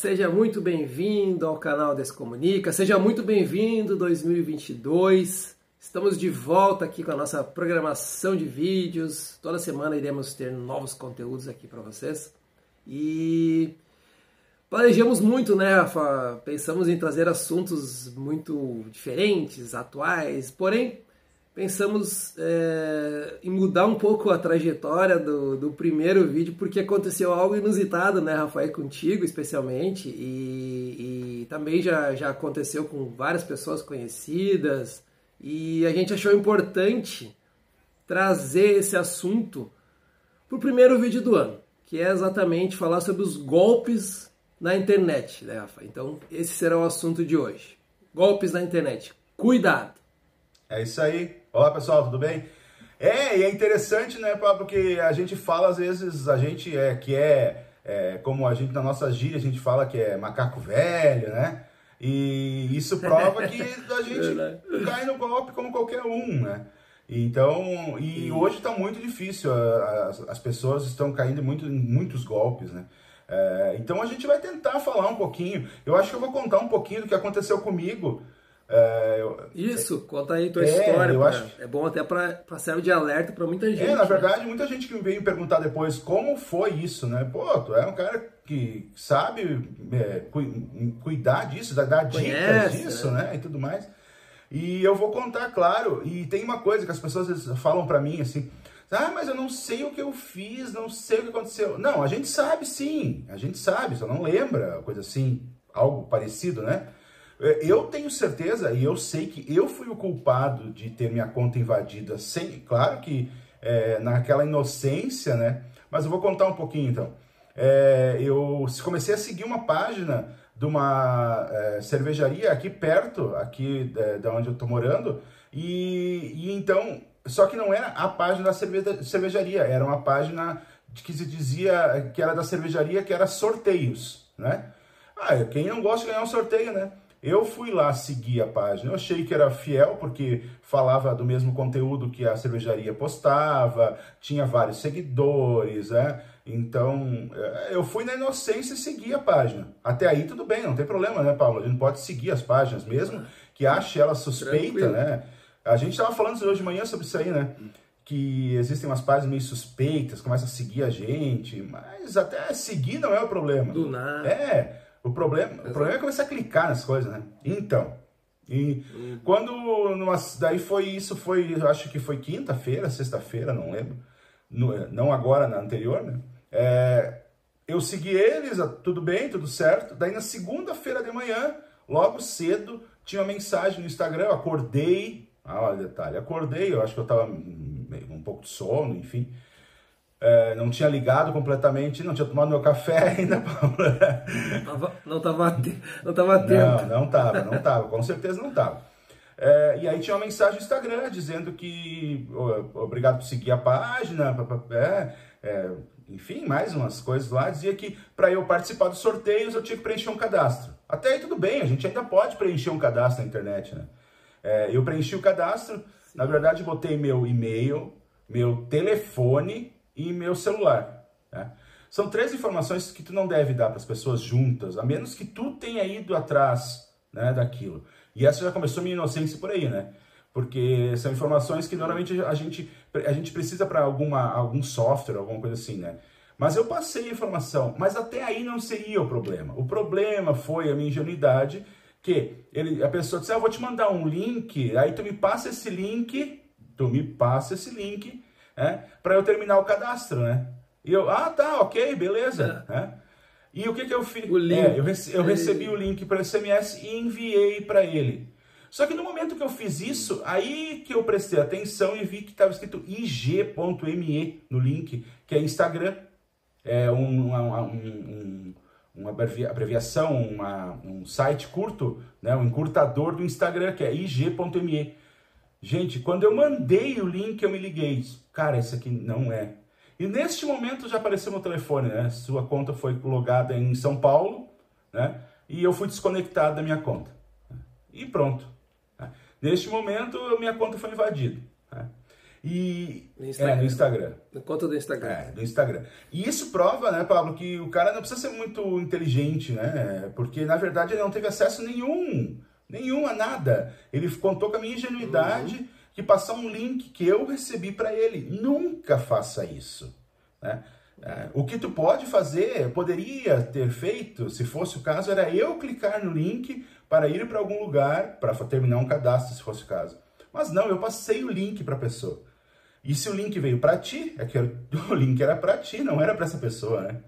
seja muito bem-vindo ao canal Descomunica, seja muito bem-vindo 2022. Estamos de volta aqui com a nossa programação de vídeos. Toda semana iremos ter novos conteúdos aqui para vocês. E planejamos muito, né, Rafa? Pensamos em trazer assuntos muito diferentes, atuais, porém pensamos é, em mudar um pouco a trajetória do, do, primeiro vídeo, porque aconteceu algo inusitado, né, Rafael, contigo especialmente, e, e, também já, já aconteceu com várias pessoas conhecidas, e a gente achou importante trazer esse assunto para o primeiro vídeo do ano, que é exatamente falar sobre os golpes na internet, né, Rafa? Então, esse será o assunto de hoje. Golpes na internet. Cuidado! É isso aí. Olá pessoal, tudo bem? É, e é interessante, né, porque a gente fala às vezes, a gente é que é, é, como a gente na nossa gíria, a gente fala que é macaco velho, né? E isso prova que a gente cai no golpe como qualquer um, né? Então, e hoje está muito difícil, as, as pessoas estão caindo muito, em muitos golpes, né? É, então a gente vai tentar falar um pouquinho. Eu acho que eu vou contar um pouquinho do que aconteceu comigo é, eu, Isso, conta aí tua é, história. Eu acho... É bom até para serve de alerta para muita gente. É, na né? verdade, muita gente que veio perguntar depois como foi isso, né? Pô, tu é um cara que sabe é, cuidar disso, dar dicas disso, né? né? E tudo mais. E eu vou contar, claro. E tem uma coisa que as pessoas falam para mim assim. Ah, mas eu não sei o que eu fiz, não sei o que aconteceu. Não, a gente sabe sim, a gente sabe, só não lembra, coisa assim, algo parecido, né? Eu tenho certeza e eu sei que eu fui o culpado de ter minha conta invadida, sem, claro que é, naquela inocência, né? Mas eu vou contar um pouquinho então. É, eu comecei a seguir uma página de uma é, cervejaria aqui perto, aqui é, da onde eu tô morando, e, e, então, só que não era a página da cerveja, cervejaria, era uma página que se dizia que era da cervejaria, que era sorteios, né? Ah, quem não gosta de ganhar um sorteio, né? Eu fui lá seguir a página, eu achei que era fiel porque falava do mesmo conteúdo que a cervejaria postava, tinha vários seguidores, né? Então, é, eu fui na inocência e segui a página. Até aí tudo bem, não tem problema, né, Paulo? A gente pode seguir as páginas mesmo, que ache ela suspeita, Tranquilo. né? A gente estava falando hoje de manhã sobre isso aí, né? Que existem umas páginas meio suspeitas, começam a seguir a gente, mas até seguir não é o problema. Do nada. É. O problema, o problema é começar a clicar nas coisas, né? Então, e hum. quando numa, daí foi isso foi, acho que foi quinta-feira, sexta-feira, não lembro, no, não agora, na anterior, né? É, eu segui eles, tudo bem, tudo certo. Daí na segunda-feira de manhã, logo cedo, tinha uma mensagem no Instagram, eu acordei, ah, olha detalhe, acordei, eu acho que eu tava um pouco de sono, enfim. É, não tinha ligado completamente, não tinha tomado meu café ainda, Não estava não tava atento. Não, não estava, não estava, com certeza não estava. É, e aí tinha uma mensagem no Instagram dizendo que obrigado por seguir a página, é, é, enfim, mais umas coisas lá. Dizia que para eu participar dos sorteios eu tinha que preencher um cadastro. Até aí tudo bem, a gente ainda pode preencher um cadastro na internet, né? É, eu preenchi o cadastro, na verdade botei meu e-mail, meu telefone e meu celular. Né? São três informações que tu não deve dar para as pessoas juntas, a menos que tu tenha ido atrás né, daquilo. E essa já começou minha inocência por aí, né? Porque são informações que normalmente a gente, a gente precisa para algum software, alguma coisa assim, né? Mas eu passei a informação, mas até aí não seria o problema. O problema foi a minha ingenuidade, que ele, a pessoa disse, ah, eu vou te mandar um link, aí tu me passa esse link, tu me passa esse link, né, para eu terminar o cadastro, né? E eu, ah, tá, ok, beleza. É. Né? E o que, que eu fiz? É, eu, rece eu recebi o link para SMS e enviei para ele. Só que no momento que eu fiz isso, aí que eu prestei atenção e vi que estava escrito ig.me no link, que é Instagram. É um, uma, um, uma abreviação, uma, um site curto, né, um encurtador do Instagram, que é ig.me. Gente, quando eu mandei o link, eu me liguei. Cara, isso aqui não é. E neste momento já apareceu no telefone, né? Sua conta foi logada em São Paulo, né? E eu fui desconectado da minha conta. E pronto. Né? Neste momento, minha conta foi invadida. Né? E no Instagram. É, no Instagram. Na conta do Instagram. É, do Instagram. E isso prova, né, Pablo, que o cara não precisa ser muito inteligente, né? Porque na verdade ele não teve acesso nenhum, nenhum a nada. Ele contou com a minha ingenuidade uhum. que passar um link que eu recebi para ele. Nunca faça isso, né? É, o que tu pode fazer, poderia ter feito, se fosse o caso, era eu clicar no link para ir para algum lugar, para terminar um cadastro, se fosse o caso. Mas não, eu passei o link para a pessoa. E se o link veio para ti, é que o link era para ti, não era para essa pessoa, né?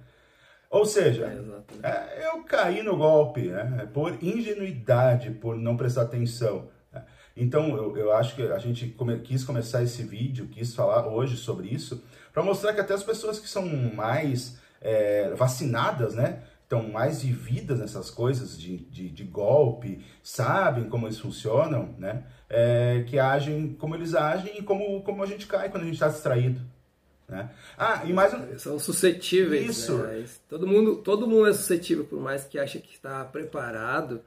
Ou seja, é, é, eu caí no golpe, né? Por ingenuidade, por não prestar atenção. Né? Então, eu, eu acho que a gente come, quis começar esse vídeo, quis falar hoje sobre isso, para mostrar que até as pessoas que são mais é, vacinadas, né? Estão mais vividas nessas coisas de, de, de golpe, sabem como eles funcionam, né? É, que agem como eles agem e como, como a gente cai quando a gente está distraído. Né? Ah, e mais um... São suscetíveis. Isso. Né? Todo, mundo, todo mundo é suscetível, por mais que ache que está preparado.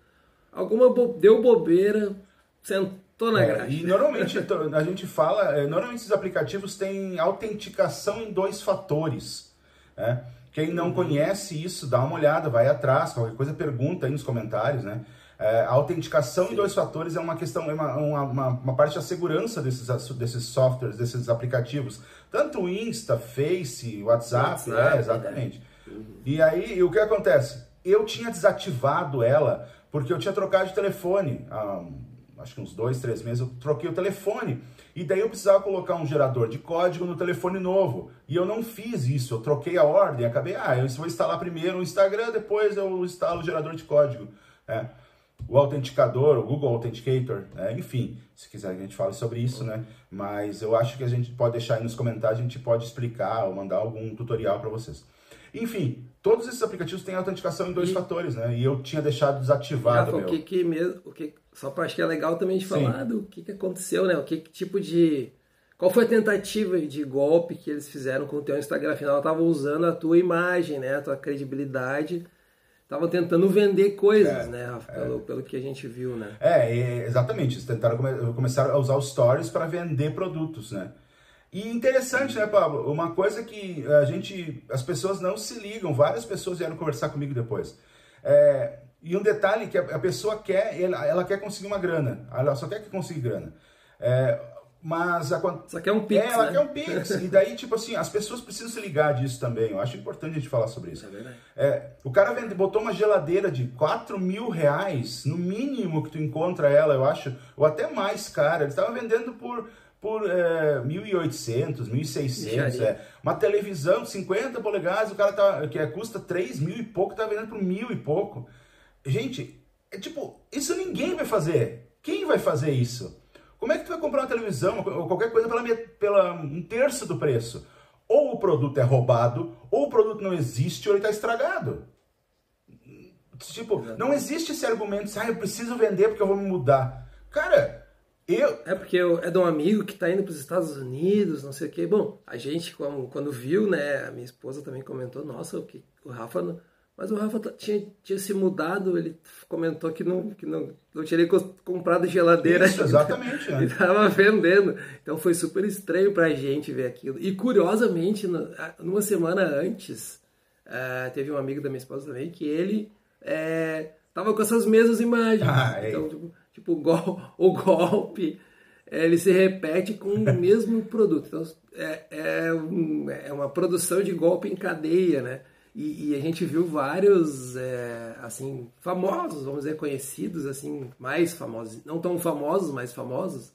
Alguma bo... deu bobeira, sentou na é, grade. E normalmente a gente fala, é, normalmente esses aplicativos têm autenticação em dois fatores. Né? Quem não uhum. conhece isso, dá uma olhada, vai atrás, qualquer coisa pergunta aí nos comentários, né? É, a autenticação Sim. em dois fatores é uma questão, é uma, uma, uma, parte da segurança desses, desses softwares, desses aplicativos. Tanto o Insta, Face, WhatsApp, WhatsApp é, exatamente. Uhum. E aí, o que acontece? Eu tinha desativado ela porque eu tinha trocado de telefone. Há, acho que uns dois, três meses, eu troquei o telefone. E daí eu precisava colocar um gerador de código no telefone novo. E eu não fiz isso, eu troquei a ordem, acabei, ah, eu vou instalar primeiro o Instagram, depois eu instalo o gerador de código. É o autenticador, o Google Authenticator, né? enfim, se quiser a gente fale sobre isso, né? Mas eu acho que a gente pode deixar aí nos comentários, a gente pode explicar ou mandar algum tutorial para vocês. Enfim, todos esses aplicativos têm autenticação em dois e... fatores, né? E eu tinha deixado desativado. Rafa, o que que mesmo, o que só para acho que é legal também de falar Sim. do que, que aconteceu, né? O que, que tipo de qual foi a tentativa de golpe que eles fizeram com o teu Instagram? Afinal, estavam usando a tua imagem, né? A tua credibilidade estavam tentando vender coisas, é, né, Rafa, é. pelo, pelo que a gente viu, né? É, exatamente. Eles tentaram come começar a usar os stories para vender produtos, né? E interessante, né, Pablo? Uma coisa que a gente, as pessoas não se ligam. Várias pessoas vieram conversar comigo depois. É, e um detalhe que a, pessoa quer, ela, ela, quer conseguir uma grana. Ela só quer que conseguir grana. É, mas a, só quer um pix, É, ela né? quer um pix. e daí, tipo assim, as pessoas precisam se ligar disso também. Eu acho importante a gente falar sobre isso. É, é o cara vende, botou uma geladeira de 4 mil reais, no mínimo que tu encontra ela, eu acho, ou até mais cara. Ele estava vendendo por por é, 1.800, 1.600, é. Uma televisão de 50 polegadas, o cara tá, que é, custa 3 mil e pouco, tá vendendo por mil e pouco. Gente, é tipo, isso ninguém vai fazer. Quem vai fazer isso? Como é que tu vai comprar uma televisão ou qualquer coisa pela, pela um terço do preço? Ou o produto é roubado, ou o produto não existe, ou ele está estragado. Tipo, não existe esse argumento, ah, eu preciso vender porque eu vou me mudar. Cara, eu... É porque é de um amigo que está indo para os Estados Unidos, não sei o quê. Bom, a gente, quando viu, né, a minha esposa também comentou, nossa, o, que, o Rafa mas o Rafa tinha, tinha se mudado, ele comentou que não, que não, não tinha nem comprado geladeira. Isso, exatamente. Ele estava vendendo. Então foi super estranho para a gente ver aquilo. E curiosamente, numa semana antes, uh, teve um amigo da minha esposa também que ele estava é, com essas mesmas imagens. Ah, é. então, tipo, tipo o, gol, o golpe, é, ele se repete com o mesmo produto. Então é, é, um, é uma produção de golpe em cadeia, né? E, e, a gente viu vários, é, assim, famosos, vamos dizer, conhecidos, assim, mais famosos, não tão famosos, mas famosos,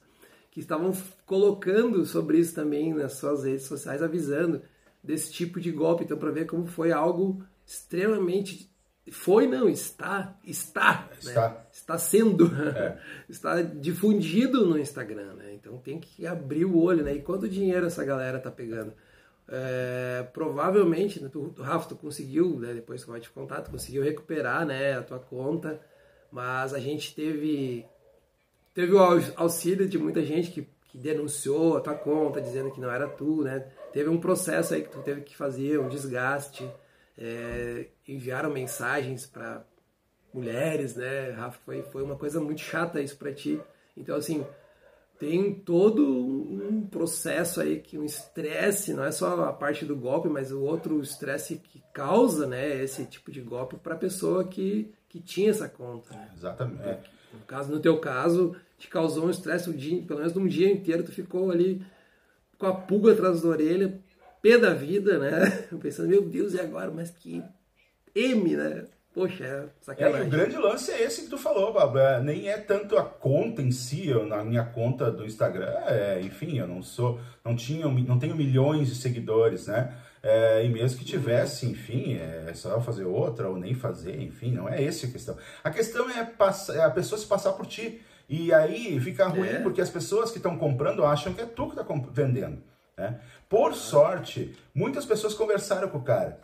que estavam colocando sobre isso também nas suas redes sociais, avisando desse tipo de golpe. Então, para ver como foi algo extremamente. Foi, não, está, está, está, né? está sendo, é. está difundido no Instagram, né? Então tem que abrir o olho, né? E quanto dinheiro essa galera tá pegando? É, provavelmente, né, tu, Rafa, tu conseguiu, né, depois que vou te contar, tu conseguiu recuperar né, a tua conta, mas a gente teve, teve o auxílio de muita gente que, que denunciou a tua conta, dizendo que não era tu, né? Teve um processo aí que tu teve que fazer, um desgaste, é, enviaram mensagens para mulheres, né, Rafa? Foi, foi uma coisa muito chata isso para ti. Então, assim, tem todo um processo aí que um estresse, não é só a parte do golpe, mas o outro estresse que causa, né, esse tipo de golpe para a pessoa que, que tinha essa conta. Né? Exatamente. É. No caso, no teu caso, te causou um estresse um dia, pelo menos um dia inteiro, tu ficou ali com a pulga atrás da orelha, pé da vida, né? Pensando, meu Deus, e agora? Mas que M, né? Poxa, é sacanagem. É, o grande lance é esse que tu falou, Pablo. É, nem é tanto a conta em si, eu, na minha conta do Instagram, é, enfim, eu não sou, não tinha, não tenho milhões de seguidores, né? É, e mesmo que tivesse, enfim, é só fazer outra ou nem fazer, enfim, não é essa a questão. A questão é, passar, é a pessoa se passar por ti. E aí fica ruim é. porque as pessoas que estão comprando acham que é tu que está vendendo. Né? Por sorte, muitas pessoas conversaram com o cara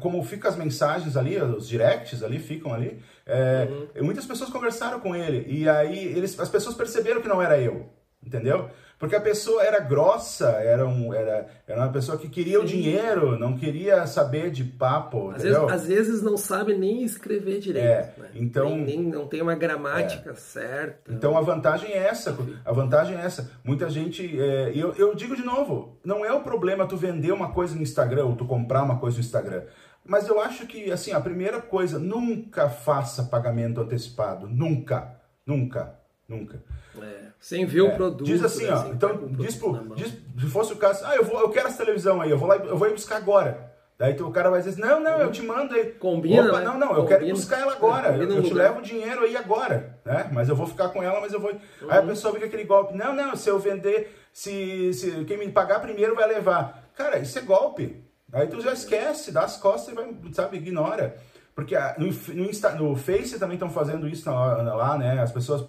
como fica as mensagens ali, os directs ali ficam ali, é, uhum. muitas pessoas conversaram com ele e aí eles, as pessoas perceberam que não era eu, entendeu? Porque a pessoa era grossa, era, um, era, era uma pessoa que queria Sim. o dinheiro, não queria saber de papo, às vezes, às vezes, não sabe nem escrever direito. É, né? então, nem, nem, não tem uma gramática é. certa. Então a vantagem é essa, a vantagem é essa. Muita gente, é, eu, eu digo de novo, não é o problema tu vender uma coisa no Instagram ou tu comprar uma coisa no Instagram. Mas eu acho que, assim, a primeira coisa, nunca faça pagamento antecipado. Nunca, nunca, nunca. É. Sem ver é. o produto. Diz assim, né? ó. Então, diz, pro, diz, se fosse o caso, ah, eu, vou, eu quero essa televisão aí, eu vou lá, eu vou ir buscar agora. Daí tu, o cara vai dizer assim, não, não, eu te mando aí. Combina, Opa, né? Não, não, eu quero buscar ela agora. eu, eu te levo o dinheiro aí agora, né? Mas eu vou ficar com ela, mas eu vou... Uhum. Aí a pessoa fica aquele golpe, não, não, se eu vender, se, se quem me pagar primeiro vai levar. Cara, isso é golpe. Aí tu já esquece, dá as costas e vai, sabe, ignora. Porque no, no, Insta, no Face também estão fazendo isso lá, lá, né? As pessoas...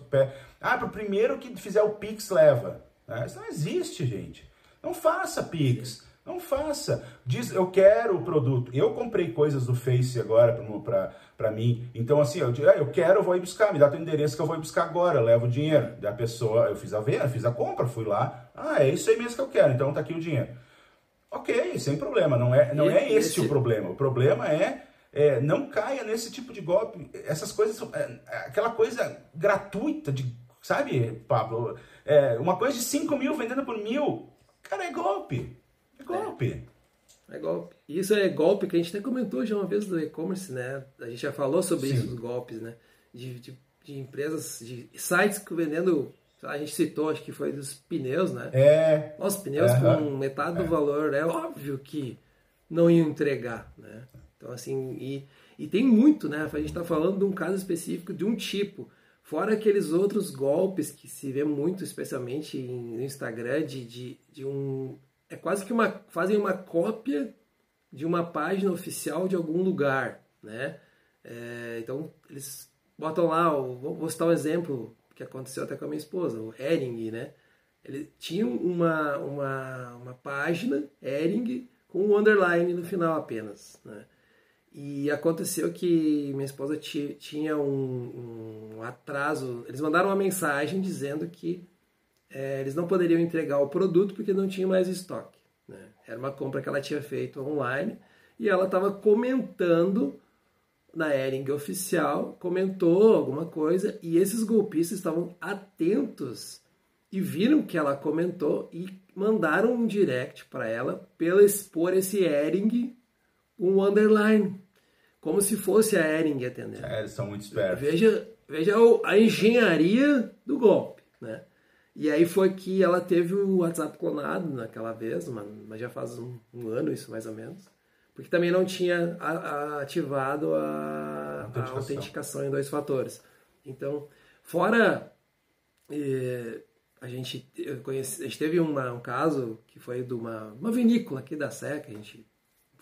Ah, para o primeiro que fizer o Pix leva. Né? Isso não existe, gente. Não faça Pix. Não faça. Diz, eu quero o produto. Eu comprei coisas do Face agora para mim. Então, assim, eu, ah, eu quero, eu vou ir buscar. Me dá teu endereço que eu vou ir buscar agora. Eu levo o dinheiro. Da pessoa, eu fiz a venda, fiz a compra, fui lá. Ah, é isso aí mesmo que eu quero. Então tá aqui o dinheiro. Ok, sem problema. Não é, não é esse, o problema. O problema é é, não caia nesse tipo de golpe. Essas coisas, é, aquela coisa gratuita de Sabe, Pablo? É, uma coisa de 5 mil vendendo por mil, cara, é golpe. É golpe. É, é golpe. Isso é golpe que a gente até comentou já uma vez do e-commerce, né? A gente já falou sobre Sim. isso, os golpes, né? De, de, de, empresas, de sites que vendendo. A gente citou, acho que foi dos pneus, né? É. Os pneus é, com metade do é. valor, é óbvio que não iam entregar, né? Então, assim, e, e tem muito, né? A gente está falando de um caso específico, de um tipo. Fora aqueles outros golpes que se vê muito, especialmente no Instagram, de, de, de um. É quase que uma. fazem uma cópia de uma página oficial de algum lugar, né? É, então eles botam lá, vou, citar um exemplo que aconteceu até com a minha esposa, o Ering, né? Ele tinha uma, uma, uma página, Ering, com um underline no final apenas, né? E aconteceu que minha esposa tinha um, um atraso. Eles mandaram uma mensagem dizendo que é, eles não poderiam entregar o produto porque não tinha mais estoque. Né? Era uma compra que ela tinha feito online e ela estava comentando na Ering oficial, comentou alguma coisa e esses golpistas estavam atentos e viram que ela comentou e mandaram um direct para ela pelo expor esse Ering um underline, como se fosse a Ering atendendo. É, eles são muito espertos. Veja, veja a engenharia do golpe, né? E aí foi que ela teve o WhatsApp clonado naquela vez, mas já faz um, um ano isso mais ou menos, porque também não tinha a, a ativado a autenticação. a autenticação. em dois fatores. Então, fora eh, a gente, conheci, a gente teve uma, um caso que foi de uma, uma vinícola aqui da que a gente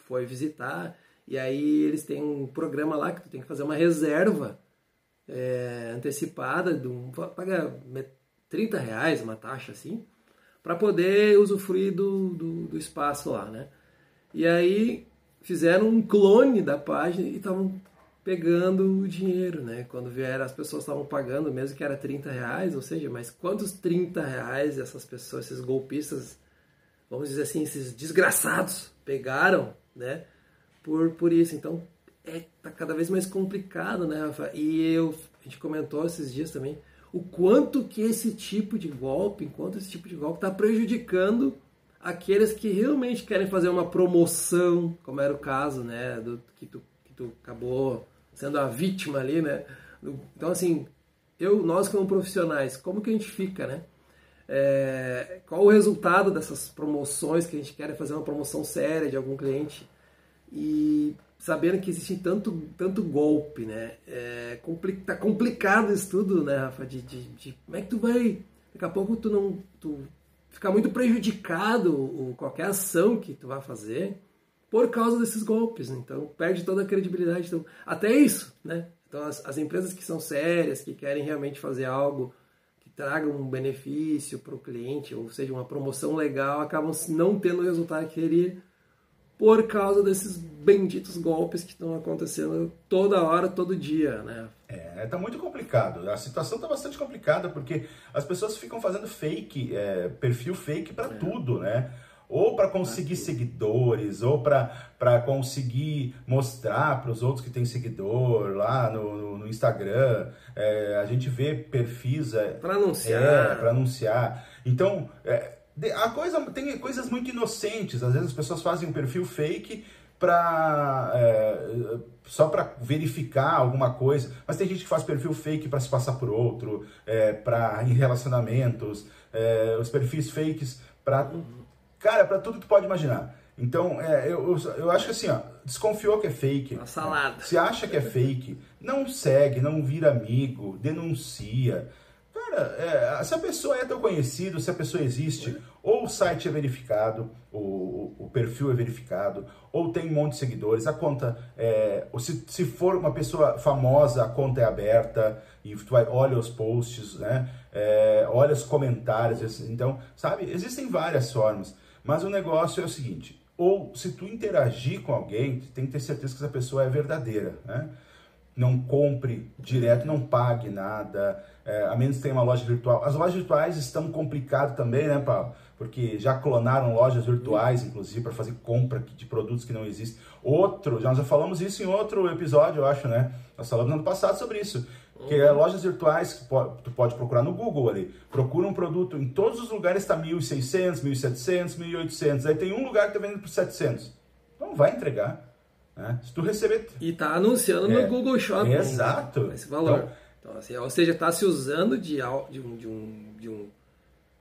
foi visitar, e aí eles têm um programa lá que tu tem que fazer uma reserva é, antecipada, de um, paga 30 reais, uma taxa assim, para poder usufruir do, do, do, espaço lá, né? E aí fizeram um clone da página e estavam pegando o dinheiro, né? Quando vieram, as pessoas estavam pagando, mesmo que era 30 reais, ou seja, mas quantos 30 reais essas pessoas, esses golpistas, vamos dizer assim, esses desgraçados pegaram né? Por, por isso. Então, é, tá cada vez mais complicado, né, Rafa? E eu, a gente comentou esses dias também, o quanto que esse tipo de golpe, enquanto esse tipo de golpe está prejudicando aqueles que realmente querem fazer uma promoção, como era o caso, né, do que tu, que tu acabou sendo a vítima ali, né? Então assim, eu, nós como profissionais, como que a gente fica, né? É, qual o resultado dessas promoções que a gente quer fazer uma promoção séria de algum cliente e sabendo que existe tanto, tanto golpe, né? É, compli tá complicado isso tudo, né, Rafa? De, de, de, como é que tu vai. Daqui a pouco tu não. Tu fica muito prejudicado ou qualquer ação que tu vai fazer por causa desses golpes. Né? Então perde toda a credibilidade. Então, até isso, né? Então as, as empresas que são sérias, que querem realmente fazer algo traga um benefício para o cliente, ou seja, uma promoção legal, acabam não tendo o resultado que queria por causa desses benditos golpes que estão acontecendo toda hora, todo dia, né? É, tá muito complicado. A situação tá bastante complicada porque as pessoas ficam fazendo fake, é, perfil fake para é. tudo, né? Ou para conseguir seguidores, ou para conseguir mostrar para os outros que tem seguidor lá no, no, no Instagram. É, a gente vê perfis. É, para anunciar. É, para anunciar. Então, é, a coisa tem coisas muito inocentes. Às vezes as pessoas fazem um perfil fake para é, só para verificar alguma coisa. Mas tem gente que faz perfil fake para se passar por outro, é, para em relacionamentos, é, os perfis fakes para cara para tudo que tu pode imaginar. Então, é, eu, eu acho que assim, ó, desconfiou que é fake. Uma salada. Se acha que é fake, não segue, não vira amigo, denuncia. Cara, é, se a pessoa é teu conhecido, se a pessoa existe, ou o site é verificado, o, o perfil é verificado, ou tem um monte de seguidores, a conta é. Se, se for uma pessoa famosa, a conta é aberta, e tu vai, olha os posts, né? É, olha os comentários. Então, sabe, existem várias formas. Mas o negócio é o seguinte: ou se tu interagir com alguém, tem que ter certeza que essa pessoa é verdadeira, né? Não compre direto, não pague nada é, a menos que tenha uma loja virtual. As lojas virtuais estão complicadas também, né, Paulo? Porque já clonaram lojas virtuais, inclusive, para fazer compra de produtos que não existem. Outro, já nós já falamos isso em outro episódio, eu acho, né? Nós falamos no ano passado sobre isso. Que é lojas virtuais que tu pode procurar no Google ali. Procura um produto, em todos os lugares está 1.600, 1.700, 1.800. Aí tem um lugar que está vendendo por 700. Não vai entregar. Né? Se tu receber... E está anunciando é, no Google Shopping. Exato. Esse valor. Então, então, assim, ou seja, está se usando de, de, um, de, um, de, um,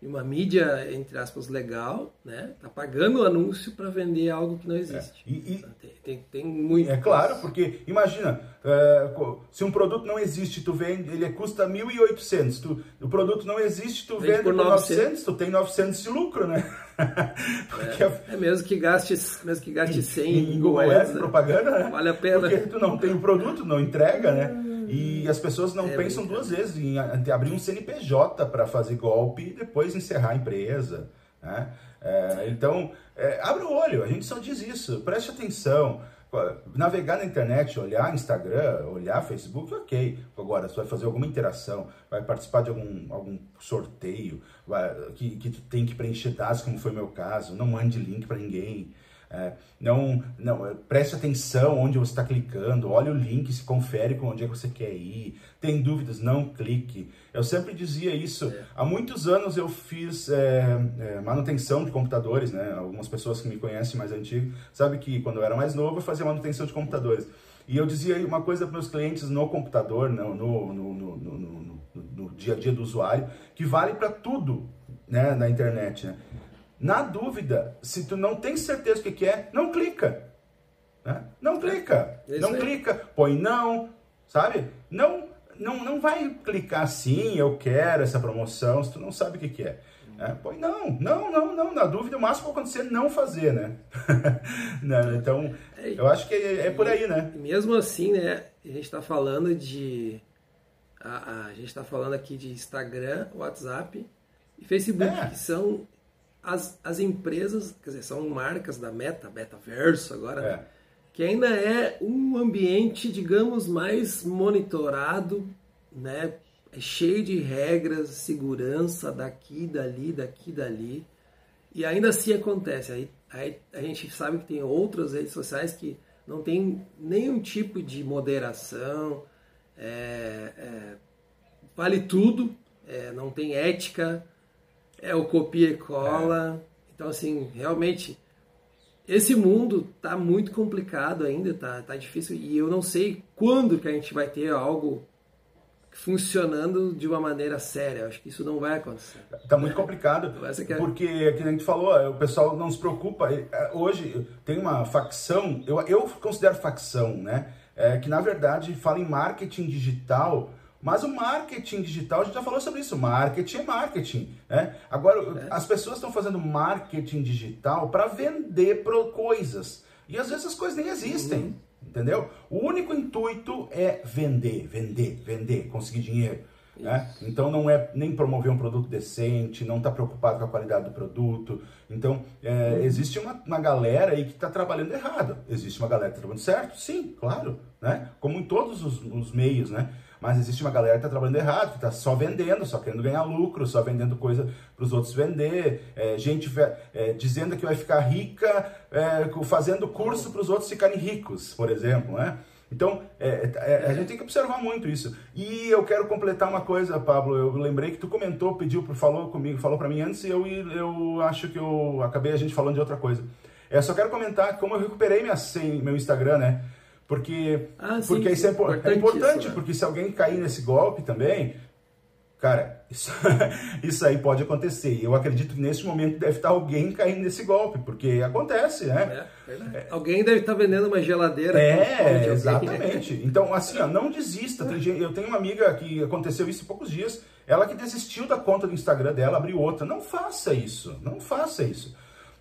de uma mídia, entre aspas, legal, né? Está pagando o anúncio para vender algo que não existe. É. E, e então, tem, tem, tem, muito. É claro, porque imagina, é, se um produto não existe, tu vende, ele custa 1.800, tu, o produto não existe, tu vende, vende por 900, 900, tu tem 900 de lucro, né? é, é, mesmo que gaste, mesmo que gaste 100 em, em Google Ads, né? propaganda, né? vale a pena. Porque tu não tem o produto, não entrega, né? E as pessoas não é pensam duas vezes em abrir um CNPJ para fazer golpe e depois encerrar a empresa. Né? É, então, é, abre o olho, a gente só diz isso, preste atenção. Navegar na internet, olhar Instagram, olhar Facebook, ok. Agora, você vai fazer alguma interação, vai participar de algum, algum sorteio, vai, que, que tu tem que preencher dados, como foi o meu caso, não mande link para ninguém. É, não, não, preste atenção onde você está clicando, olha o link, se confere com onde é que você quer ir. Tem dúvidas? Não clique. Eu sempre dizia isso. É. Há muitos anos eu fiz é, é, manutenção de computadores, né? Algumas pessoas que me conhecem mais antigo sabem que quando eu era mais novo eu fazia manutenção de computadores. E eu dizia uma coisa para meus clientes no computador, no, no, no, no, no dia a dia do usuário, que vale para tudo né, na internet. Né? Na dúvida, se tu não tem certeza o que, que é, não clica. Né? Não clica. É não clica. Põe não, sabe? Não, não, não vai clicar sim, eu quero essa promoção, se tu não sabe o que, que é. Né? Põe não, não, não, não. Na dúvida, o máximo que acontecer é não fazer, né? né? Então, é, eu acho que é, é, por aí, né? Mesmo assim, né? A gente está falando de. A, a gente está falando aqui de Instagram, WhatsApp e Facebook, é. que são as, as empresas, quer dizer, são marcas da Meta, Metaverso agora, é. que ainda é um ambiente, digamos, mais monitorado, né? É cheio de regras, segurança daqui, dali, daqui, dali. E ainda assim acontece. Aí, aí a gente sabe que tem outras redes sociais que não tem nenhum tipo de moderação, é, é, vale tudo, é, não tem ética, é o copia e cola. É. Então, assim, realmente, esse mundo tá muito complicado ainda, tá, tá difícil, e eu não sei quando que a gente vai ter algo funcionando de uma maneira séria. Acho que isso não vai acontecer. Tá muito complicado, é... porque, como a gente falou, o pessoal não se preocupa. É, hoje tem uma facção, eu, eu considero facção, né? É, que na verdade fala em marketing digital, mas o marketing digital, a gente já falou sobre isso, marketing é marketing. Né? Agora, é. as pessoas estão fazendo marketing digital para vender pro coisas. E às vezes as coisas nem existem. Uhum. Entendeu? O único intuito é vender, vender, vender, conseguir dinheiro. Né? Então não é nem promover um produto decente, não está preocupado com a qualidade do produto. Então é, existe uma, uma galera aí que está trabalhando errado. Existe uma galera que está trabalhando certo? Sim, claro. Né? Como em todos os, os meios, né? Mas existe uma galera que está trabalhando errado, que está só vendendo, só querendo ganhar lucro, só vendendo coisa para os outros vender, é, gente é, dizendo que vai ficar rica é, fazendo curso para os outros ficarem ricos, por exemplo, né? Então, é, é, a gente tem que observar muito isso. E eu quero completar uma coisa, Pablo. Eu lembrei que tu comentou, pediu, falou comigo, falou para mim antes e eu, eu acho que eu acabei a gente falando de outra coisa. Eu só quero comentar como eu recuperei minha senha, meu Instagram, né? Porque, ah, sim, porque isso é, é importante, né? porque se alguém cair nesse golpe também, cara, isso, isso aí pode acontecer. Eu acredito que nesse momento deve estar alguém caindo nesse golpe, porque acontece, né? É, é. Alguém deve estar vendendo uma geladeira. É, exatamente. Então, assim, ó, não desista. Eu tenho uma amiga que aconteceu isso em poucos dias, ela que desistiu da conta do Instagram dela, abriu outra. Não faça isso, não faça isso.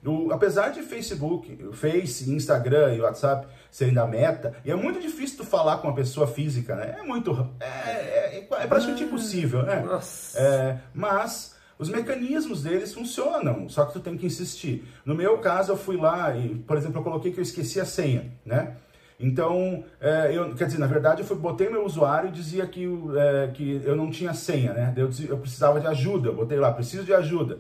O, apesar de Facebook, Face, Instagram e WhatsApp serem da meta, e é muito difícil tu falar com uma pessoa física, né? É muito. É, é, é praticamente ah, impossível, né? Nossa. É, mas os mecanismos deles funcionam, só que tu tem que insistir. No meu caso, eu fui lá e, por exemplo, eu coloquei que eu esqueci a senha, né? Então, é, eu, quer dizer, na verdade, eu fui, botei meu usuário e dizia que, é, que eu não tinha senha, né? Eu, eu precisava de ajuda, eu botei lá, preciso de ajuda.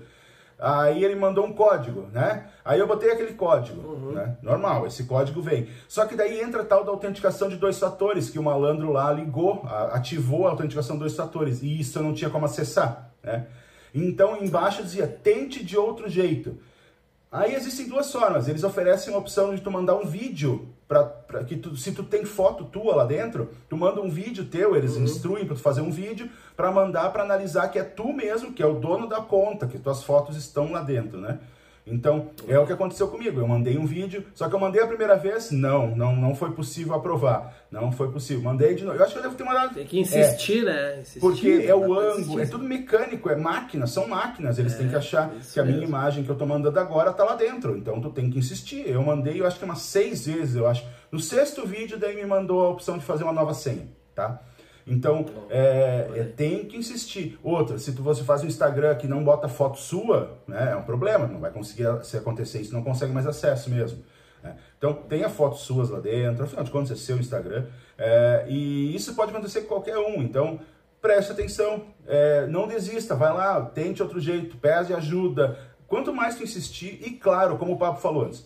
Aí ele mandou um código, né? Aí eu botei aquele código, uhum. né? Normal, esse código vem. Só que daí entra tal da autenticação de dois fatores, que o malandro lá ligou, ativou a autenticação de dois fatores, e isso eu não tinha como acessar, né? Então embaixo dizia, tente de outro jeito. Aí existem duas formas, eles oferecem a opção de tu mandar um vídeo para que tu, se tu tem foto tua lá dentro, tu manda um vídeo teu, eles uhum. instruem para tu fazer um vídeo para mandar para analisar que é tu mesmo, que é o dono da conta, que tuas fotos estão lá dentro, né? Então, é o que aconteceu comigo. Eu mandei um vídeo, só que eu mandei a primeira vez, não, não, não foi possível aprovar. Não foi possível. Mandei de novo. Eu acho que eu devo ter mandado. Tem que insistir, é, né? Insistir, porque é o ângulo, é tudo mecânico, é máquina, são máquinas. Eles é, têm que achar que a minha mesmo. imagem que eu tô mandando agora tá lá dentro. Então tu tem que insistir. Eu mandei, eu acho que umas seis vezes, eu acho. No sexto vídeo, daí me mandou a opção de fazer uma nova senha, tá? Então, é, é, tem que insistir. Outra, se tu, você faz um Instagram que não bota foto sua, né, é um problema, não vai conseguir se acontecer isso, não consegue mais acesso mesmo. Né? Então, tenha fotos suas lá dentro, afinal de contas é seu Instagram, é, e isso pode acontecer com qualquer um. Então, preste atenção, é, não desista, vai lá, tente outro jeito, pede ajuda. Quanto mais tu insistir, e claro, como o Papo falou antes,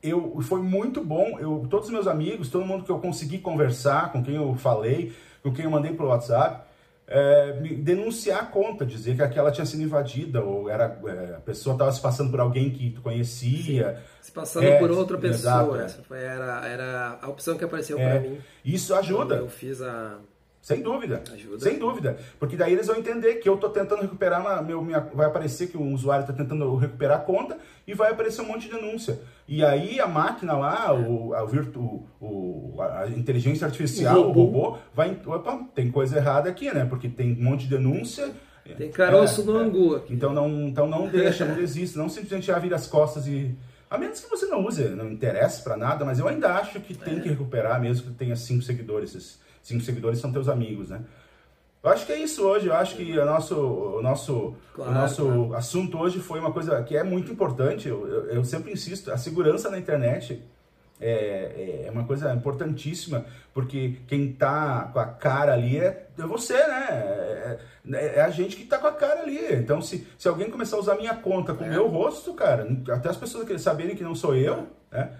eu, foi muito bom, eu, todos os meus amigos, todo mundo que eu consegui conversar, com quem eu falei, com quem eu mandei pelo WhatsApp, é, denunciar a conta, dizer que aquela tinha sido invadida, ou era, é, a pessoa estava se passando por alguém que tu conhecia. Sim, se passando é, por outra pessoa. Exato, Essa foi, era, era a opção que apareceu para mim. Isso ajuda. Eu fiz a sem dúvida. Ajuda. Sem dúvida. Porque daí eles vão entender que eu estou tentando recuperar, na, meu, minha, vai aparecer que o usuário está tentando recuperar a conta e vai aparecer um monte de denúncia. E aí a máquina lá, o, a, virtu, o, a inteligência artificial, o robô, o robô vai. Opa, tem coisa errada aqui, né? Porque tem um monte de denúncia. Tem caroço é, no é. angu aqui. Então não, então não deixa, não desista. Não simplesmente já vira as costas e. A menos que você não use, não interesse para nada, mas eu ainda acho que tem é. que recuperar, mesmo que tenha cinco seguidores cinco seguidores são teus amigos, né? Eu acho que é isso hoje. Eu acho que o nosso, o nosso, claro, o nosso claro. assunto hoje foi uma coisa que é muito importante. Eu, eu, eu sempre insisto, a segurança na internet é, é, uma coisa importantíssima, porque quem tá com a cara ali é, é você, né? É, é, é a gente que tá com a cara ali. Então, se, se alguém começar a usar minha conta com o é. meu rosto, cara, até as pessoas saberem que não sou eu, né?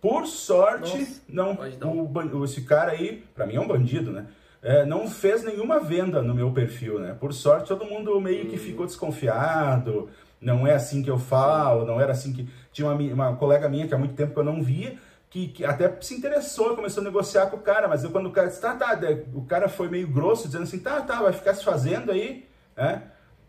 Por sorte, Nossa, não, o, esse cara aí, para mim é um bandido, né? é, não fez nenhuma venda no meu perfil, né? Por sorte, todo mundo meio que ficou desconfiado. Não é assim que eu falo, não era assim que. Tinha uma, uma colega minha que há muito tempo que eu não via, que, que, até se interessou, começou a negociar com o cara, mas eu, quando o cara disse, tá, tá, o cara foi meio grosso, dizendo assim, tá, tá, vai ficar se fazendo aí, né?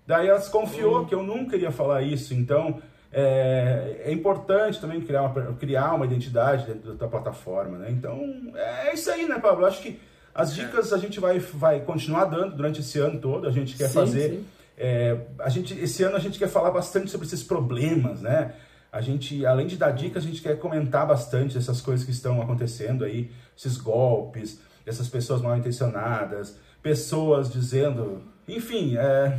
Daí ela desconfiou uhum. que eu nunca iria falar isso, então é, é importante também criar uma, criar uma identidade dentro da plataforma, né? Então é isso aí, né, Pablo? Acho que as é. dicas a gente vai, vai continuar dando durante esse ano todo, a gente quer sim, fazer. Sim. É, a gente, esse ano a gente quer falar bastante sobre esses problemas, né? A gente, além de dar dicas, a gente quer comentar bastante essas coisas que estão acontecendo aí, esses golpes, essas pessoas mal intencionadas, pessoas dizendo, enfim, é, é,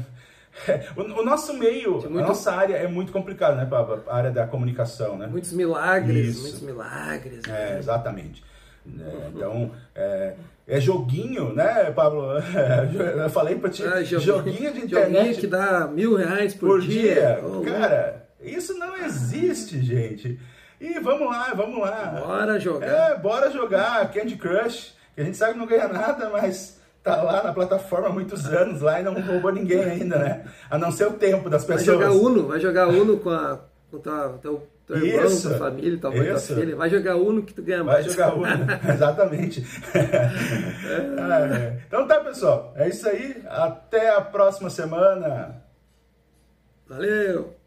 o, o, nosso meio, muito... a nossa área é muito complicada, né, Pablo? A área da comunicação, né? Muitos milagres, Isso. muitos milagres. Né? É, exatamente. É, então, é, é, joguinho, né, Pablo? eu falei pra ti, ah, joguinho, joguinho, de internet. Joguinho que dá mil reais por, por dia. dia. Oh, Cara, isso não existe, gente. E vamos lá, vamos lá. Bora jogar. É, bora jogar Candy Crush, que a gente sabe que não ganha nada, mas tá lá na plataforma há muitos anos lá e não roubou ninguém ainda, né? A não ser o tempo das pessoas. Vai jogar Uno, vai jogar Uno com a com tua, teu, teu irmão, isso, tua família, tua mãe, tua filha. Vai jogar Uno que tu ganha mais. Vai jogar Uno, exatamente. é. Então tá, pessoal. É isso aí. Até a próxima semana. Valeu!